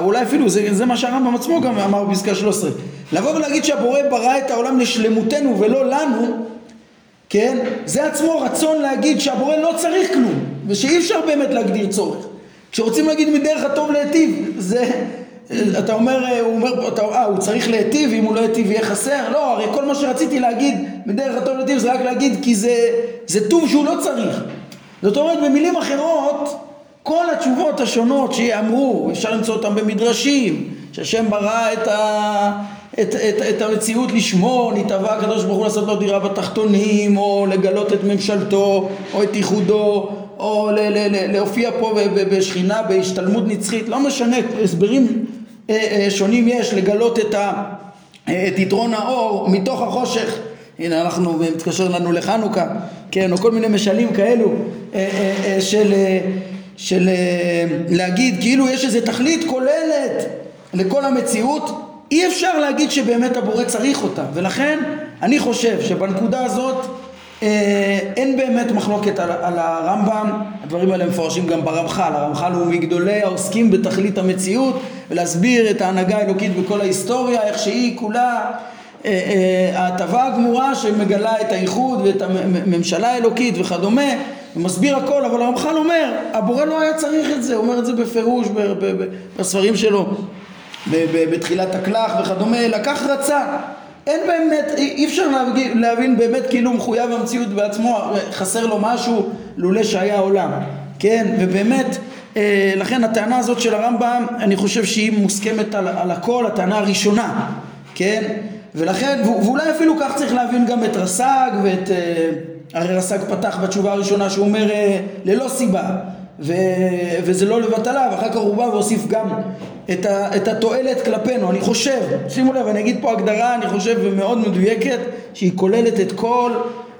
אולי אפילו זה, זה מה שהרמב"ם עצמו גם אמר בפסקה 13, לבוא ולהגיד שהבורא ברא את העולם לשלמותנו ולא לנו, כן, זה עצמו רצון להגיד שהבורא לא צריך כלום ושאי אפשר באמת להגדיר צורך. כשרוצים להגיד מדרך הטוב להיטיב, זה, אתה אומר, הוא אומר, אתה, אה, הוא צריך להיטיב, אם הוא לא ייטיב יהיה חסר? לא, הרי כל מה שרציתי להגיד מדרך הטוב להיטיב זה רק להגיד כי זה, זה טוב שהוא לא צריך. זאת אומרת, במילים אחרות, כל התשובות השונות שיאמרו, אפשר למצוא אותן במדרשים, שהשם ברא את, ה, את, את, את המציאות לשמור, נתבע הקדוש ברוך הוא לעשות לו דירה בתחתונים, או לגלות את ממשלתו, או את ייחודו, או להופיע פה בשכינה, בהשתלמות נצחית, לא משנה, הסברים אה, אה, שונים יש לגלות את, ה, אה, את יתרון האור מתוך החושך. הנה אנחנו, מתקשר לנו לחנוכה, כן, או כל מיני משלים כאלו של, של להגיד כאילו יש איזו תכלית כוללת לכל המציאות, אי אפשר להגיד שבאמת הבורא צריך אותה, ולכן אני חושב שבנקודה הזאת אה, אין באמת מחלוקת על, על הרמב"ם, הדברים האלה מפורשים גם ברמח"ל, הרמח"ל הוא מגדולי העוסקים בתכלית המציאות ולהסביר את ההנהגה האלוקית בכל ההיסטוריה, איך שהיא כולה אה, אה, ההטבה הגמורה שמגלה את הייחוד ואת הממשלה האלוקית וכדומה, הוא מסביר הכל, אבל הרמח"ל אומר, הבורא לא היה צריך את זה, הוא אומר את זה בפירוש בספרים שלו, בתחילת הכלך וכדומה, לקח רצה אין באמת, אי אפשר להבין, להבין באמת כאילו מחויב המציאות בעצמו, חסר לו משהו לולא שהיה עולם, כן? ובאמת, לכן הטענה הזאת של הרמב"ם, אני חושב שהיא מוסכמת על, על הכל, הטענה הראשונה, כן? ולכן, ואולי אפילו כך צריך להבין גם את רס"ג ואת, אה, הרי רס"ג פתח בתשובה הראשונה שהוא אומר אה, ללא סיבה, ו, וזה לא לבטלה, ואחר כך הוא בא והוסיף גם את, ה, את התועלת כלפינו. אני חושב, שימו לב, אני אגיד פה הגדרה, אני חושב, מאוד מדויקת, שהיא כוללת את כל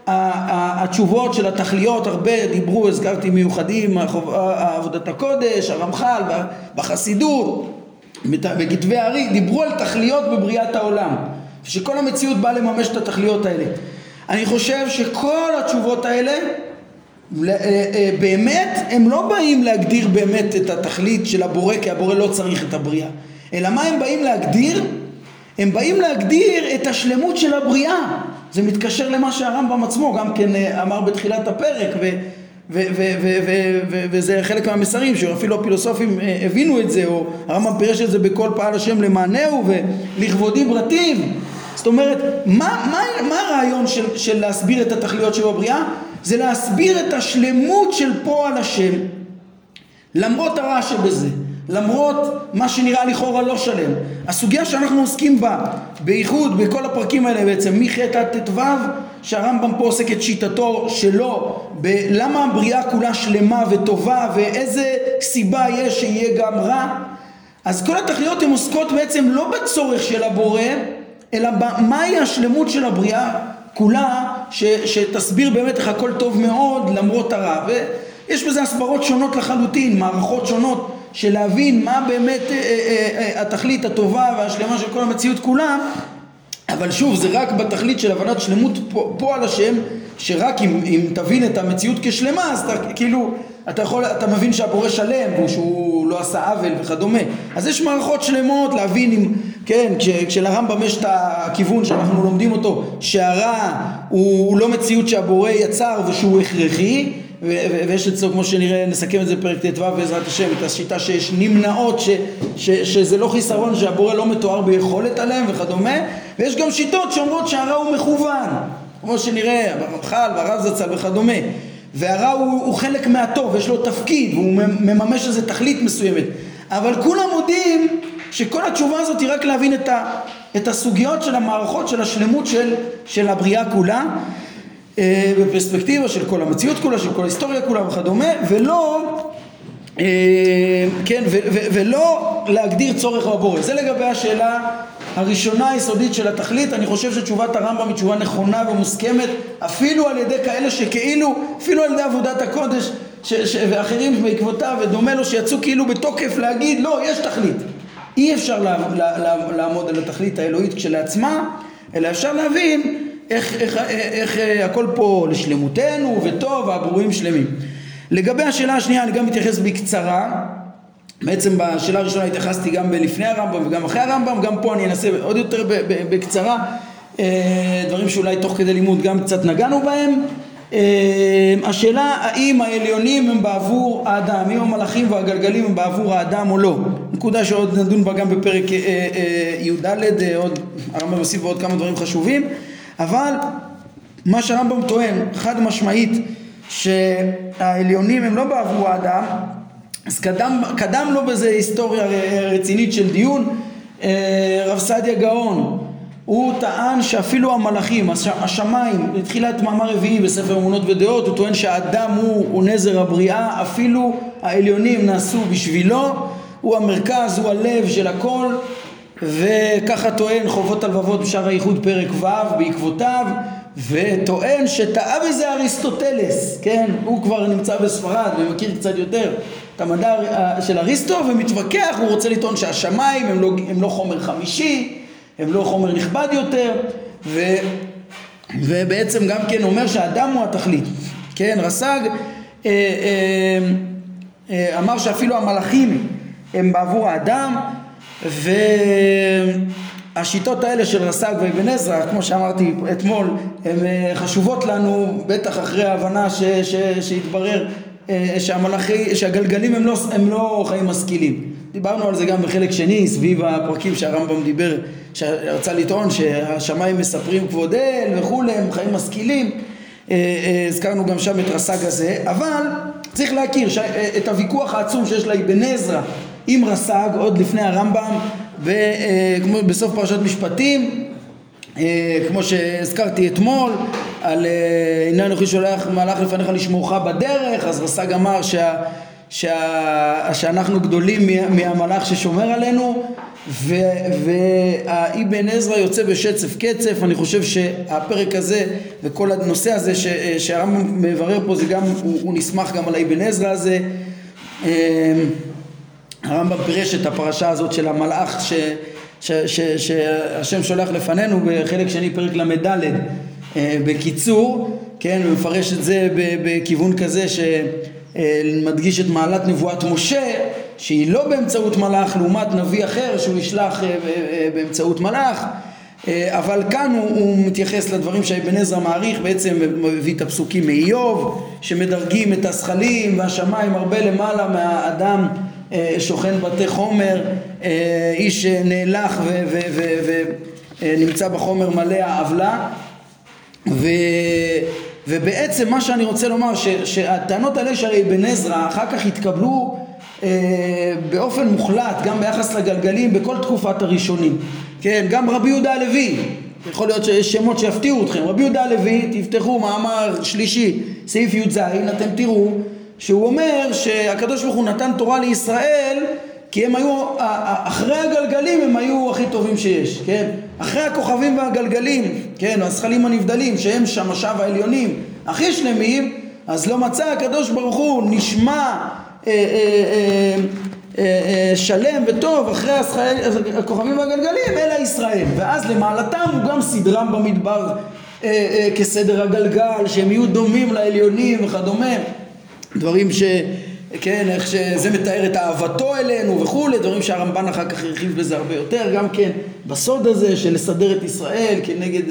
התשובות של התכליות, הרבה דיברו, הזכרתי מיוחדים, עבודת הקודש, הרמח"ל, בחסידות, בכתבי הארי, דיברו על תכליות בבריאת העולם, שכל המציאות באה לממש את התכליות האלה. אני חושב שכל התשובות האלה אה, אה, באמת הם לא באים להגדיר באמת את התכלית של הבורא כי הבורא לא צריך את הבריאה אלא מה הם באים להגדיר? הם באים להגדיר את השלמות של הבריאה זה מתקשר למה שהרמב"ם עצמו גם כן אה, אמר בתחילת הפרק ו, ו, ו, ו, ו, ו, וזה חלק מהמסרים שאפילו הפילוסופים הבינו את זה או הרמב"ם פירש את זה בכל פעל השם למענהו ולכבודי ברטיב. זאת אומרת מה, מה, מה הרעיון של, של להסביר את התכליות שבבריאה? זה להסביר את השלמות של פועל השם. למרות הרע שבזה, למרות מה שנראה לכאורה לא שלם. הסוגיה שאנחנו עוסקים בה, בייחוד בכל הפרקים האלה בעצם, מח' עד ט"ו, שהרמב"ם פה עוסק את שיטתו שלו, בלמה הבריאה כולה שלמה וטובה ואיזה סיבה יש שיהיה גם רע, אז כל התכליות הן עוסקות בעצם לא בצורך של הבורא, אלא במהי השלמות של הבריאה כולה ש, שתסביר באמת איך הכל טוב מאוד למרות הרע. ויש בזה הסברות שונות לחלוטין, מערכות שונות של להבין מה באמת אה, אה, אה, התכלית הטובה והשלמה של כל המציאות כולה אבל שוב זה רק בתכלית של הבנת שלמות פועל השם שרק אם, אם תבין את המציאות כשלמה אז אתה כאילו אתה יכול, אתה מבין שהבורא שלם ושהוא לא עשה עוול וכדומה. אז יש מערכות שלמות להבין אם, כן, כש, כשלרמב"ם יש את הכיוון שאנחנו לומדים אותו שהרע הוא, הוא לא מציאות שהבורא יצר ושהוא הכרחי ויש אצלו כמו שנראה נסכם את זה בפרק ט"ו בעזרת השם את השיטה שיש נמנעות ש, ש, שזה לא חיסרון שהבורא לא מתואר ביכולת עליהם וכדומה ויש גם שיטות שאומרות שהרע הוא מכוון כמו שנראה ברמח"ל והרב זצ"ל וכדומה. והרע הוא, הוא חלק מהטוב, יש לו תפקיד והוא מממש איזה תכלית מסוימת. אבל כולם מודים שכל התשובה הזאת היא רק להבין את, ה, את הסוגיות של המערכות של השלמות של, של הבריאה כולה בפרספקטיבה של כל המציאות כולה, של כל ההיסטוריה כולה וכדומה ולא אה, כן, ולא להגדיר צורך בבורא. זה לגבי השאלה הראשונה היסודית של התכלית, אני חושב שתשובת הרמב"ם היא תשובה נכונה ומוסכמת אפילו על ידי כאלה שכאילו, אפילו על ידי עבודת הקודש ש, ש, ואחרים בעקבותיו ודומה לו שיצאו כאילו בתוקף להגיד לא, יש תכלית. אי אפשר לה, לה, לה, לעמוד על התכלית האלוהית כשלעצמה, אלא אפשר להבין איך, איך, איך, איך אה, הכל פה לשלמותנו וטוב והברואים שלמים. לגבי השאלה השנייה אני גם מתייחס בקצרה בעצם בשאלה הראשונה התייחסתי גם לפני הרמב"ם וגם אחרי הרמב"ם, גם פה אני אנסה עוד יותר בקצרה, אה, דברים שאולי תוך כדי לימוד גם קצת נגענו בהם. אה, השאלה האם העליונים הם בעבור האדם, אם המלאכים והגלגלים הם בעבור האדם או לא. נקודה שעוד נדון בה גם בפרק י"ד, עוד הרמב"ם יוסיף בעוד כמה דברים חשובים, אבל מה שהרמב"ם טוען חד משמעית שהעליונים הם לא בעבור האדם אז קדם, קדם לו בזה היסטוריה רצינית של דיון. אה, רב סעדיה גאון הוא טען שאפילו המלאכים, השמיים, בתחילת מאמר רביעי בספר אמונות ודעות, הוא טוען שהאדם הוא, הוא נזר הבריאה, אפילו העליונים נעשו בשבילו, הוא המרכז, הוא הלב של הכל, וככה טוען חובות הלבבות בשער האיחוד פרק ו' בעקבותיו, וטוען שטעה בזה אריסטוטלס, כן? הוא כבר נמצא בספרד ומכיר קצת יותר את המדע של אריסטו ומתווכח, הוא רוצה לטעון שהשמיים הם לא, הם לא חומר חמישי, הם לא חומר נכבד יותר, ו, ובעצם גם כן אומר שהאדם הוא התכלית, כן? רס"ג אה, אה, אה, אמר שאפילו המלאכים הם בעבור האדם, והשיטות האלה של רס"ג ואבן עזרא, כמו שאמרתי אתמול, הן אה, חשובות לנו, בטח אחרי ההבנה שהתברר אה, שהמלאכי, שהגלגלים הם לא, הם לא חיים משכילים. דיברנו על זה גם בחלק שני, סביב הפרקים שהרמב"ם דיבר, שרצה לטעון שהשמיים מספרים כבוד אל וכולי, הם חיים משכילים. אה, הזכרנו גם שם את רס"ג הזה, אבל צריך להכיר את הוויכוח העצום שיש לאבן עזרא עם רס"ג עוד לפני הרמב"ם בסוף פרשת משפטים אה, כמו שהזכרתי אתמול, על אה, הנה אנוכי שולח מלאך לפניך לשמורך בדרך, אז רס"ג אמר שה, שה, שאנחנו גדולים מהמלאך ששומר עלינו והאבן עזרא יוצא בשצף קצף, אני חושב שהפרק הזה וכל הנושא הזה שהרמב"ם מברר פה זה גם, הוא, הוא נסמך גם על האבן עזרא הזה. אה, הרמב"ם פירש את הפרשה הזאת של המלאך ש... שהשם שולח לפנינו בחלק שני פרק ל"ד. אה, בקיצור, כן, הוא מפרש את זה בכיוון כזה שמדגיש את מעלת נבואת משה שהיא לא באמצעות מלאך לעומת נביא אחר שהוא ישלח אה, אה, באמצעות מלאך. אבל כאן הוא, הוא מתייחס לדברים שאבן עזרא מעריך, בעצם מביא את הפסוקים מאיוב, שמדרגים את הזכלים והשמיים הרבה למעלה מהאדם אה, שוכן בתי חומר, אה, איש נאלח ונמצא בחומר מלא העוולה. ו, ובעצם מה שאני רוצה לומר ש, שהטענות האלה של אבן עזרא אחר כך התקבלו אה, באופן מוחלט גם ביחס לגלגלים בכל תקופת הראשונים. כן גם רבי יהודה הלוי יכול להיות שיש שמות שיפתיעו אתכם רבי יהודה הלוי תפתחו מאמר שלישי סעיף י"ז אתם תראו שהוא אומר שהקדוש ברוך הוא נתן תורה לישראל כי הם היו, אחרי הגלגלים הם היו הכי טובים שיש, כן? אחרי הכוכבים והגלגלים, כן? הזכלים הנבדלים שהם שמשיו העליונים הכי שלמים, אז לא מצא הקדוש ברוך הוא נשמע אה, אה, אה, אה, שלם וטוב אחרי הכוכבים והגלגלים אלא ישראל ואז למעלתם הוא גם סדרם במדבר אה, אה, כסדר הגלגל שהם יהיו דומים לעליונים וכדומה דברים ש... כן, איך שזה מתאר את אהבתו אלינו וכולי, דברים שהרמב"ן אחר כך הרחיב בזה הרבה יותר, גם כן בסוד הזה של לסדר את ישראל כנגד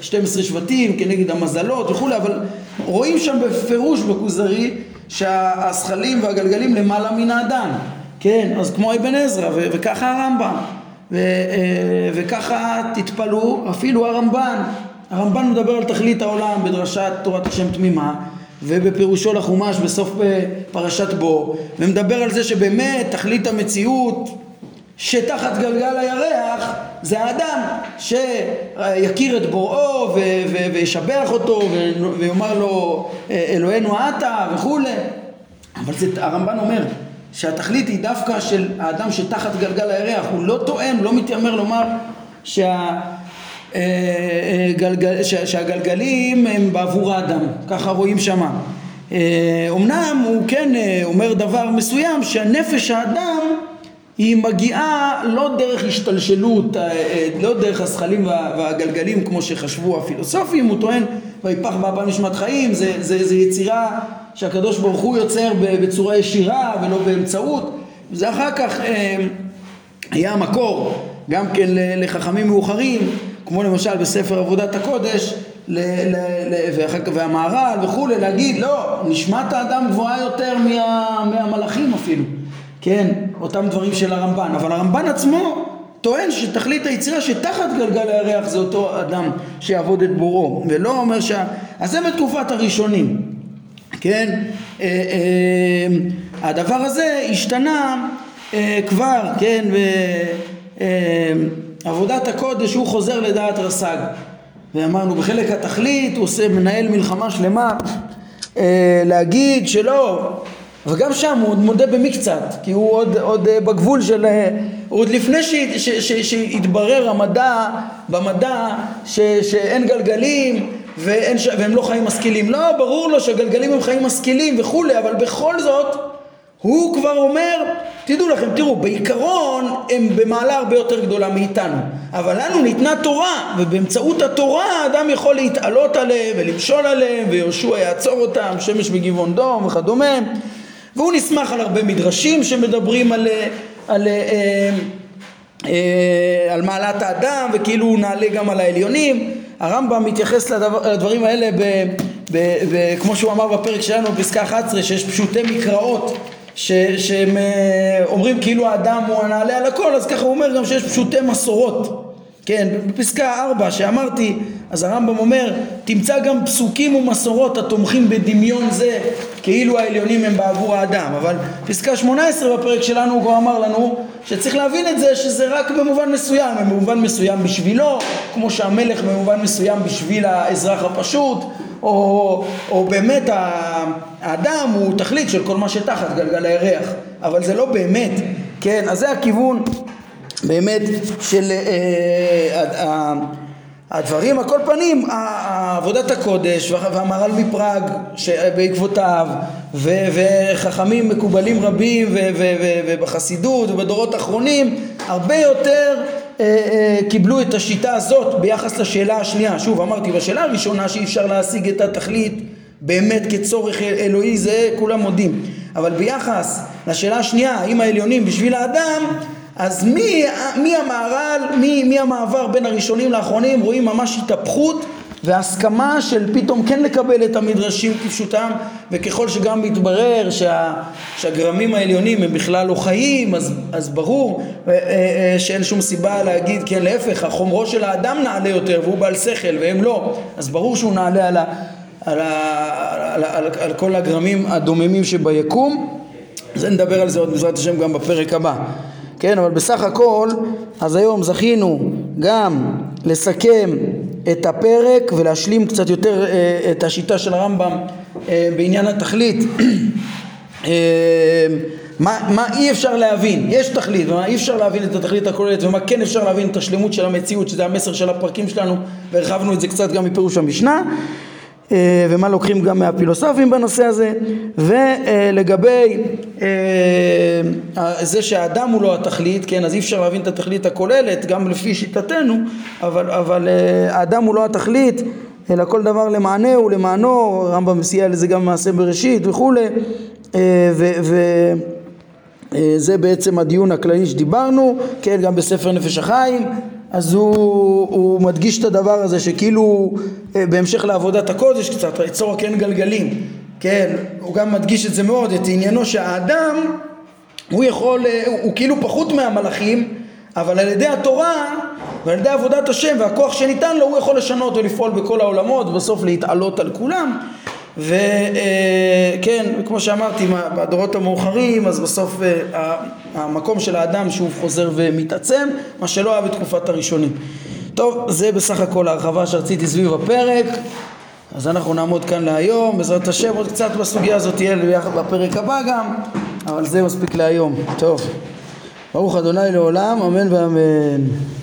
12 אה, שבטים, כנגד המזלות וכולי, אבל רואים שם בפירוש בכוזרי שהזכלים והגלגלים למעלה מן האדם, כן, אז כמו אבן עזרא וככה הרמב"ם, ו- אה, וככה תתפלאו, אפילו הרמב"ן, הרמב"ן מדבר על תכלית העולם בדרשת תורת השם תמימה ובפירושו לחומש בסוף פרשת בו ומדבר על זה שבאמת תכלית המציאות שתחת גלגל הירח זה האדם שיכיר את בוראו וישבח אותו ויאמר לו אלוהינו אתה וכולי. אבל זה, הרמב"ן אומר שהתכלית היא דווקא של האדם שתחת גלגל הירח הוא לא טוען, לא מתיימר לומר שה... אה, אה, גלגל, שהגלגלים הם בעבור האדם, ככה רואים שמה. אומנם הוא כן אומר דבר מסוים שהנפש האדם היא מגיעה לא דרך השתלשלות, לא דרך הזכלים והגלגלים כמו שחשבו הפילוסופים, הוא טוען ויפח באפה נשמת חיים, זה, זה, זה יצירה שהקדוש ברוך הוא יוצר בצורה ישירה ולא באמצעות, זה אחר כך היה המקור גם כן לחכמים מאוחרים, כמו למשל בספר עבודת הקודש, ל, ל, ל, והמהר"ל וכולי, להגיד לא, נשמת האדם גבוהה יותר מה, מהמלאכים אפילו, כן, אותם דברים של הרמב"ן, אבל הרמב"ן עצמו טוען שתכלית היצירה שתחת גלגל הירח זה אותו אדם שיעבוד את בוראו, ולא אומר שה... אז זה בתקופת הראשונים, כן, אה, אה, הדבר הזה השתנה אה, כבר, כן, בעבודת הקודש הוא חוזר לדעת רס"ג. ואמרנו בחלק התכלית הוא עושה מנהל מלחמה שלמה אה, להגיד שלא וגם שם הוא מודה במקצת כי הוא עוד, עוד אה, בגבול של עוד לפני שהתברר המדע במדע ש, שאין גלגלים ואין, והם לא חיים משכילים. לא ברור לו שהגלגלים הם חיים משכילים וכולי אבל בכל זאת הוא כבר אומר, תדעו לכם, תראו, בעיקרון הם במעלה הרבה יותר גדולה מאיתנו, אבל לנו ניתנה תורה, ובאמצעות התורה האדם יכול להתעלות עליהם ולמשול עליהם, ויהושע יעצור אותם, שמש בגבעון דום וכדומה, והוא נסמך על הרבה מדרשים שמדברים על, על, על, אה, אה, על מעלת האדם, וכאילו הוא נעלה גם על העליונים. הרמב"ם מתייחס לדבר, לדברים האלה ב, ב, כמו שהוא אמר בפרק שלנו בפסקה 11 שיש פשוטי מקראות ש, שהם אה, אומרים כאילו האדם הוא הנעלה על הכל, אז ככה הוא אומר גם שיש פשוטי מסורות. כן, בפסקה 4 שאמרתי, אז הרמב"ם אומר, תמצא גם פסוקים ומסורות התומכים בדמיון זה, כאילו העליונים הם בעבור האדם. אבל פסקה 18 בפרק שלנו הוא כבר אמר לנו שצריך להבין את זה שזה רק במובן מסוים, במובן מסוים בשבילו, כמו שהמלך במובן מסוים בשביל האזרח הפשוט, או, או באמת האדם הוא תכלית של כל מה שתחת גלגל הירח, אבל זה לא באמת, כן, אז זה הכיוון באמת של אה, אה, הדברים, על כל פנים, עבודת הקודש והמהר"ל מפראג בעקבותיו וחכמים מקובלים רבים ובחסידות ובדורות האחרונים הרבה יותר קיבלו את השיטה הזאת ביחס לשאלה השנייה. שוב, אמרתי, בשאלה הראשונה שאי אפשר להשיג את התכלית באמת כצורך אלוהי, זה כולם מודים. אבל ביחס לשאלה השנייה, האם העליונים בשביל האדם, אז מי, מי המהר"ל, מי, מי המעבר בין הראשונים לאחרונים, רואים ממש התהפכות והסכמה של פתאום כן לקבל את המדרשים כפשוטם וככל שגם מתברר שה, שהגרמים העליונים הם בכלל לא חיים אז, אז ברור אה, אה, שאין שום סיבה להגיד כן להפך החומרו של האדם נעלה יותר והוא בעל שכל והם לא. אז ברור שהוא נעלה על, ה, על, ה, על, ה, על, על כל הגרמים הדוממים שביקום. זה נדבר על זה עוד בעזרת השם גם בפרק הבא. כן אבל בסך הכל אז היום זכינו גם לסכם את הפרק ולהשלים קצת יותר אה, את השיטה של הרמב"ם אה, בעניין התכלית. אה, מה, מה אי אפשר להבין, יש תכלית ומה אי אפשר להבין את התכלית הכוללת ומה כן אפשר להבין את השלמות של המציאות שזה המסר של הפרקים שלנו והרחבנו את זה קצת גם מפירוש המשנה ומה לוקחים גם מהפילוסופים בנושא הזה ולגבי אה, זה שהאדם הוא לא התכלית כן אז אי אפשר להבין את התכלית הכוללת גם לפי שיטתנו אבל, אבל אה, האדם הוא לא התכלית אלא כל דבר למענהו ולמענו רמב"ם סייע לזה גם במעשה בראשית וכולי וזה בעצם הדיון הכללי שדיברנו כן גם בספר נפש החיים אז הוא, הוא מדגיש את הדבר הזה שכאילו אה, בהמשך לעבודת הקודש קצת, ליצור כן גלגלים, כן, הוא גם מדגיש את זה מאוד, את עניינו שהאדם הוא יכול, אה, הוא, הוא כאילו פחות מהמלאכים, אבל על ידי התורה ועל ידי עבודת השם והכוח שניתן לו הוא יכול לשנות ולפעול בכל העולמות ובסוף להתעלות על כולם וכן, כמו שאמרתי, בדורות המאוחרים, אז בסוף אה, המקום של האדם שוב חוזר ומתעצם, מה שלא היה בתקופת הראשונים. טוב, זה בסך הכל ההרחבה שרציתי סביב הפרק, אז אנחנו נעמוד כאן להיום, בעזרת השם עוד קצת בסוגיה הזאת תהיה בפרק הבא גם, אבל זה מספיק להיום. טוב, ברוך אדוני לעולם, אמן ואמן.